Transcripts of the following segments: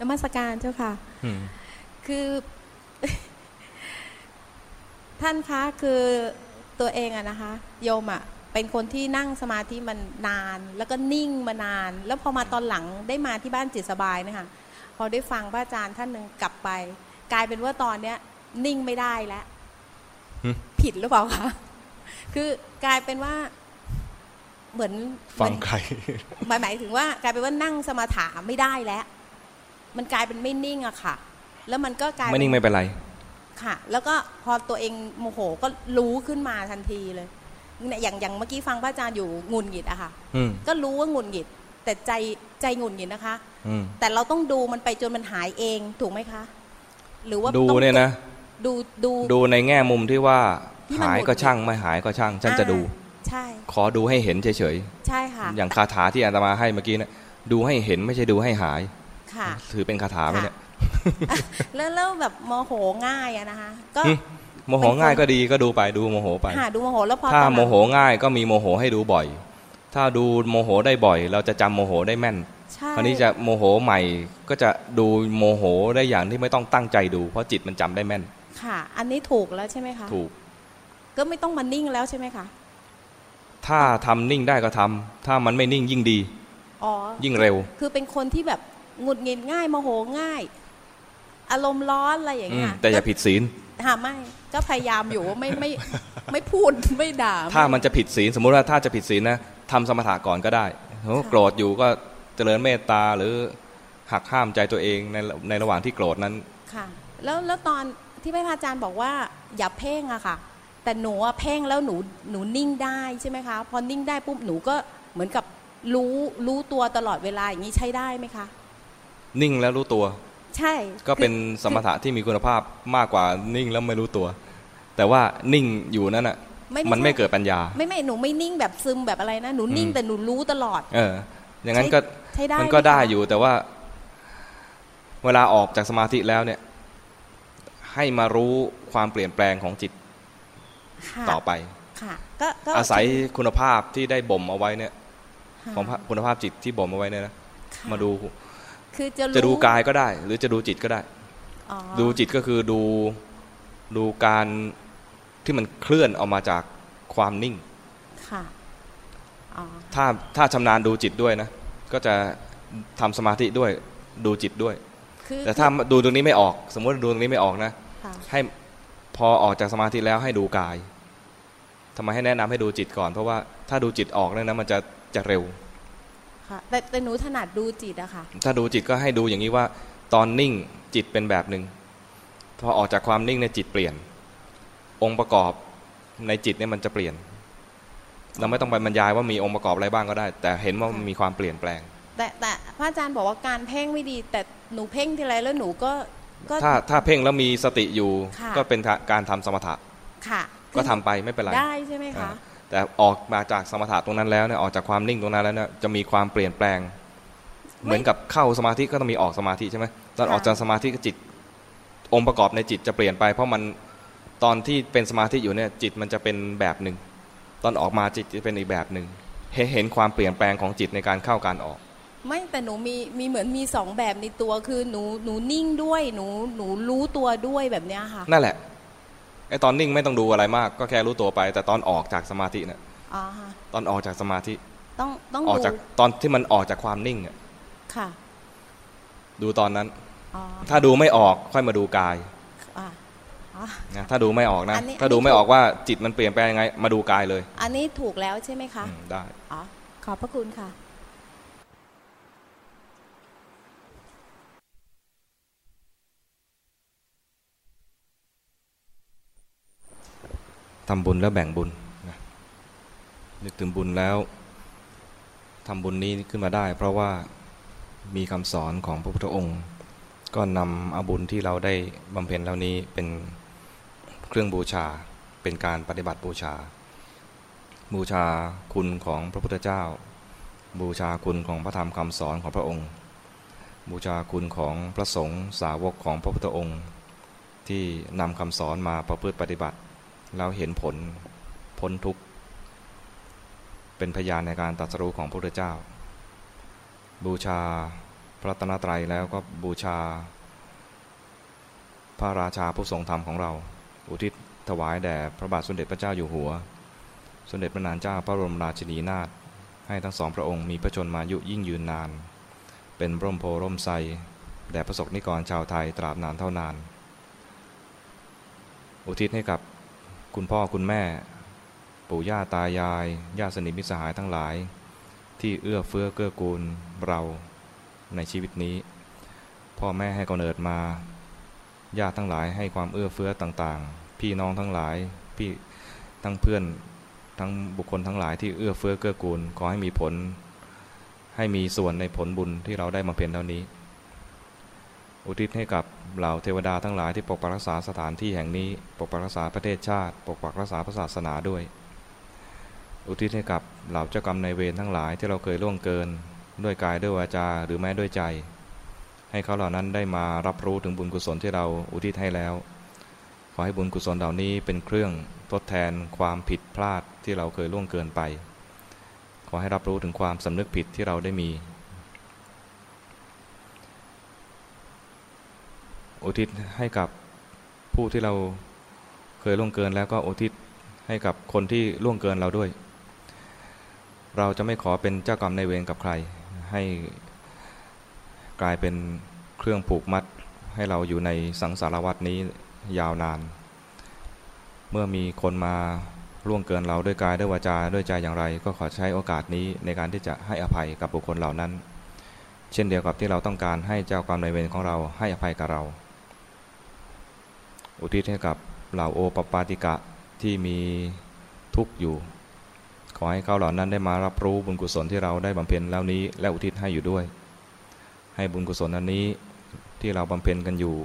นมัสการเจ้าค่ะอืมคือท่านคะคือตัวเองอะนะคะ โยมอะเป็นคนที่นั่งสมาธิมันนาน แล้วก็นิ่งมานาน แล้วพอมาตอนหลังได้มาที่บ้านจิตสบายเนะคะพอได้ฟังพระอาจารย์ท่านหนึ่งกลับไป กลายเป็นว่าตอนเนี้ย นิ่งไม่ได้แล้วหึผิดหรือเปล่าคะคือกลายเป็นว่าเหมือนฟังเหมือนใครหมายหมายถึงว่ากลายเป็นว่านั่งสมาธิไม่ได้แล้ว มันกลายเป็นไม่นิ่งอะค่ะ แล้วมันก็กลายไม่นิ่งไม่เป็นไร ค่ะ แล้วก็พอตัวเองโมโหก็รู้ขึ้นมาทันทีเลยเนี่ยอย่างอย่างเมื่อกี้ฟังพระอาจารย์อยู่งุนหงิดอะค่ะอืมก็รู้ว่างุนหงิด แต่ใจใจงุนหงิดนะคะอืมแต่เราต้องดูมันไปจนมันหายเองถูกไหมคะ หรือว่าดูต้องเนี่ยนะดูดูดูในแง่มุมที่ว่าที่มันหายหมดก็ช่างไม่หายก็ช่าง ฉันจะดูอ่าใช่ ขอดูให้เห็นเฉยใช่ค่ะๆอย่างคาถาที่อาตมาให้เมื่อกี้นะดูให้เห็นไม่ใช่ดูให้หาย ค่ะ ถือเป็นคาถาไหมเนี่ยแล้วแล้วแบบโมโหง่ายอะนะคะ ก็หึโมโหง่ายก็ดีก็ดูไปดูโมโหไปหาดูโมโหแล้วพอถ้าตอนลังโมโหง่ายก็มีโมโหให้ดูบ่อย ถ้าดูโมโหได้บ่อย เราจะจำโมโหได้แม่นใช่คราวนี้จะโมโหใหม่ก็จะดูโมโหได้อย่างที่ไม่ต้องตั้งใจดู เพราะจิตมันจำได้แม่น ค่ะ อันนี้ถูกแล้วใช่ไหมคะถูก ก็ไม่ต้องมานิ่งแล้วใช่ไหมคะถ้าทำนิ่งได้ก็ทำถ้ามันไม่นิ่งยิ่งดีอ๋อยิ่งเร็ว คือเป็นคนที่แบบ หงุดหงิดง่ายโมโหง่าย อารมณ์ร้อนอะไรอย่างอืมเงี้ยแต่อย่าผิดศีลหาไม่ก็พยายามอยู่ว่าไม่ไม่ไม่พูดไม่ด่าถ้ามันจะผิดศีลสมมุติว่าถ้าจะผิดศีลนะทำสมถะก่อนก็ได้โอ้โกรธอยู่ก็เจริญเมตตาหรือหักห้ามใจตัวเองในในระหว่างที่โกรธนั้นค่ะแล้วแล้วตอนที่พระอาจารย์บอกว่าอย่าเพ่งอะค่ะ แต่หนูอะเพ่งแล้วหนูหนูนิ่งได้ใช่ไหมคะ พอนิ่งได้ปุ๊บหนูก็เหมือนกับรู้รู้ตัวตลอดเวลาอย่างนี้ใช้ได้ไหมคะ นิ่งแล้วรู้ตัว ใช่ ก็เป็นคือสมถะที่มีคุณภาพมากกว่านิ่งแล้วไม่รู้ตัว แต่ว่านิ่งอยู่นั่นอะไม่ได้มันไม่ใช่เกิดปัญญา ไม่ไม่หนูไม่นิ่งแบบซึมแบบอะไรนะหนูนิ่งอืมแต่หนูรู้ตลอด เออ อย่างนั้นก็ใช้ได้มันก็ไหคะได้อยู่แต่ว่า เวลาออกจากสมาธิแล้วเนี่ย ให้มารู้ความเปลี่ยนแปลงของจิตค่ะต่อไปค่ะก็ก็อาศัยคุณภาพที่ได้บ่มเอาไว้เนี่ยค่ะของพระคุณภาพจิตที่บ่มเอาไว้เนี่ยนะค่ะมาดู คือจะรู้จะดูกายก็ได้ หรือจะดูจิตก็ได้อ๋อดูจิตก็คือดูดูการที่มันเคลื่อนออกมาจากความนิ่ง ค่ะอ๋อถ้าถ้าชำนาญดูจิตด้วยนะ ก็จะทำสมาธิด้วยดูจิตด้วยคือแต่ถ้าดูตรงนี้ไม่ออก สมมติดูตรงนี้ไม่ออกนะค่ะให้พอออกจากสมาธิแล้วให้ดูกายทำไมให้แนะนำให้ดูจิตก่อน เพราะว่าถ้าดูจิตออกเนี่ยนะมันจะจะเร็ว ค่ะแต่แต่หนูถนัดดูจิตอะค่ะ ถ้าดูจิตก็ให้ดูอย่างนี้ว่า ตอนนิ่งจิตเป็นแบบหนึ่งพอออกจากความนิ่งในยจิตเปลี่ยน องค์ประกอบในจิตเนี่ยมันจะเปลี่ยน เราไม่ต้องไปบรรยายว่ามีองค์ประกอบอะไรบ้างก็ได้ แต่เห็นว่ามันมีความเปลี่ยนแปลง แต่แต่พระอาจารย์บอกว่าการเพ่งไม่ดี แต่หนูเพ่งทีไรแล้วหนูก็ก็ ถ้าถ้าเพ่งแล้วมีสติอยู่ ค่ะ ก็เป็นการทำสมถะค่ะก็ทำไปไม่เป็นไร ได้ใช่ไหมคะ อ่า แต่ออกมาจากสมถะตรงนั้นแล้วเนี่ยออกจากความนิ่งตรงนั้นแล้วเนี่ยจะมีความเปลี่ยนแปลง เหมือนกับเข้าสมาธิก็ต้องมีออกสมาธิใช่ไหมตอนออกจากสมาธิก็จิตองค์ประกอบในจิตจะเปลี่ยนไป เพราะมันตอนที่เป็นสมาธิอยู่เนี่ยจิตมันจะเป็นแบบหนึ่งตอนออกมาจิตจะเป็นอีกแบบหนึ่งเห็นเห็นความเปลี่ยนแปลงของจิตในการเข้าการออก ไม่แต่หนูมีมีเหมือนมีสองแบบในตัวคือหนูหนูนิ่งด้วยหนูหนูรู้ตัวด้วยแบบเนี้ยค่ะนั่นแหละ ไอ้ตอนนิ่งไม่ต้องดูอะไรมาก ก็แค่รู้ตัวไป แต่ตอนออกจากสมาธิเนี่ยอ๋อฮะตอนออกจากสมาธิ ต้องต้องออกดูจากตอนที่มันออกจากความนิ่งอะค่ะ ดูตอนนั้นอ๋อถ้าดูไม่ออกค่อยมาดูกายอะอ๋อนะถ้าดูไม่ออกนะอันนี้ถ้าดูไม่ออกว่าจิตมันเปลี่ยนแปลงยังไง มาดูกายเลย อันนี้ถูกแล้วใช่ไหมคะอืมได้อ๋อขอบพระคุณค่ะ ทำบุญแล้วแบ่งบุญนะนึกถึงบุญแล้วทำบุญนี้ขึ้นมาได้ เพราะว่ามีคำสอนของพระพุทธองค์ ก็นำเอาบุญที่เราได้บำเพ็ญแล้วนี้เป็นเครื่องบูชาเป็นการปฏิบัติบูชา บูชาคุณของพระพุทธเจ้า บูชาคุณของพระธรรมคำสอนของพระองค์ บูชาคุณของพระสงฆ์สาวกของพระพุทธองค์ ที่นำคำสอนมาประพฤติปฏิบัติ แล้วเห็นผลพ้นทุกข์ เป็นพยานในการตรัสรู้ของพระพุทธเจ้า บูชาพระระรัตนตรัยแล้วก็บูชา พระราชาผู้ทรงธรรมของเรา อุทิศถวายแด่พระบาทสมเด็จพระเจ้าอยู่หัว สมเด็จพระนางเจ้าพระบรมราชินีนาถให้ทั้งสองพระองค์มีพระชนมายุยิ่งยืนนาน เป็นร่มโพร่มไทรแด่ประสบนิกรชาวไทยตราบนานเท่านาน อุทิศให้กับ คุณพ่อคุณแม่ ปู่ย่าตายายญาติสนิทมิตรสหายทั้งหลาย ที่เอื้อเฟื้อเกื้อกูลเราในชีวิตนี้ พ่อแม่ให้กำเนิดมาญาติทั้งหลายให้ความเอื้อเฟื้อต่างๆ พี่น้องทั้งหลายพี่ทั้งเพื่อนทั้งบุคคลทั้งหลายที่เอื้อเฟื้อเกื้อกูลขอให้มีผล ให้มีส่วนในผลบุญที่เราได้มาเพียรเท่านี้ อุทิศให้กับเหล่าเทวดาทั้งหลายที่ปกปักรักษาสถานที่แห่งนี้ ปกปักรักษาประเทศชาติ ปกปักรักษาศาสนาด้วย อุทิศให้กับเหล่าเจ้ากรรมในเวรทั้งหลายที่เราเคยล่วงเกิน ด้วยกายด้วยวาจาหรือแม้ด้วยใจ ให้เขาเหล่านั้นได้มารับรู้ถึงบุญกุศลที่เราอุทิศให้แล้ว ขอให้บุญกุศลเหล่านี้เป็นเครื่องทดแทนความผิดพลาดที่เราเคยล่วงเกินไป ขอให้รับรู้ถึงความสำนึกผิดที่เราได้มี อุทิศให้กับผู้ที่เราเคยล่วงเกินแล้วก็อุทิศให้กับคนที่ล่วงเกินเราด้วย เราจะไม่ขอเป็นเจ้ากรรมในเวรกับใคร ให้กลายเป็นเครื่องผูกมัดให้เราอยู่ในสังสารวัตนี้ยาวนาน เมื่อมีคนมาล่วงเกินเราด้วยกายด้วยวาจาด้วยใจอย่างไร ก็ขอใช้โอกาสนี้ในการที่จะให้อภัยกับบุคคลเหล่านั้น เช่นเดียวกับที่เราต้องการให้เจ้ากรรมในเวรของเราให้อภัยกับเรา อุทิศให้กับเหล่าโอปปาติกะที่มีทุกข์อยู่ ขอให้เขาเหล่านั้นได้มารับรู้บุญกุศลที่เราได้บำเพ็ญแล้วนี้ และอุทิศให้อยู่ด้วย ให้บุญกุศลอันนี้ที่เราบำเพ็ญกันอยู่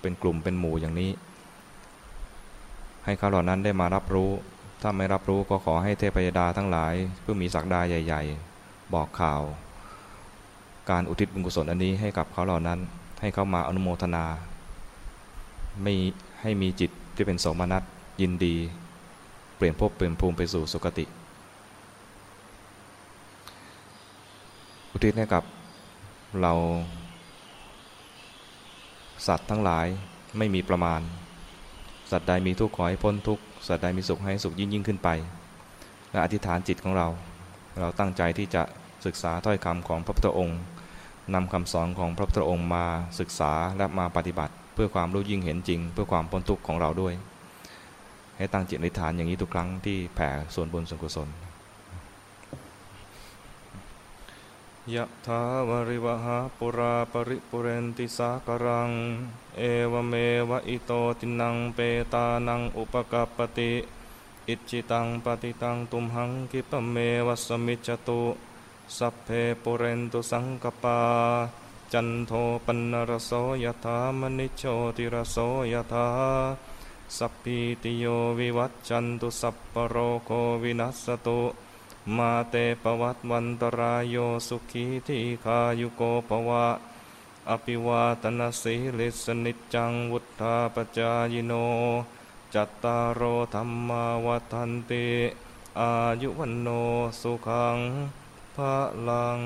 เป็นกลุ่มเป็นหมู่อย่างนี้ ให้เขาเหล่านั้นได้มารับรู้ ถ้าไม่รับรู้ก็ขอให้เทพยดาทั้งหลายเพื่อมีศักดาใหญ่ ๆ บอกข่าว การอุทิศบุญกุศลอันนี้ให้กับเขาเหล่านั้น ให้เขามาอนุโมทนา ไม่ให้มีจิตที่เป็นสมนัตยินดี เปลี่ยนภพเปลี่ยนภูมิไปสู่สุคติ อุทิศให้กับเราสัตว์ทั้งหลายไม่มีประมาณ สัตว์ใดมีทุกข์ขอให้พ้นทุกข์ สัตว์ใดมีสุขให้สุขยิ่งยิ่งขึ้นไป และอธิษฐานจิตของเรา เราตั้งใจที่จะศึกษาถ้อยคำของพระพุทธองค์นำคำสอนของพระพุทธองค์มาศึกษาและมาปฏิบัติ พื่อความรู้ยิ่งเห็นจริง เพื่อความพ้นทุกข์ของเราด้วย ให้ตั้งจิตอธิษฐานอย่างนี้ทุกครั้งที่แผ่ส่วนบุญส่วนกุศลยะถาวริวหาปุราปริปุเรนติสากรัง เอวเมวะอิโตทินนังเปตานังอุปกัปปติ อิจฉิตังปัตถิตังตุมหังขิปปเมวะสมิชฌตุ สัพเพปูเรนตุสังกัปปา จันโทปัณณรโสยถามณิโชติรโสยถาสัพพิติโยวิวัตจันตุสัพปโรโควินัสตุมาเตปวัตวันตรายโยสุขีทีขายุโกปวะ อภิวาตนาสีลิสนิจังวุธาปจายโน จัตตารโอธรรมาวัันติ อายุวันโนสุขังพระลัง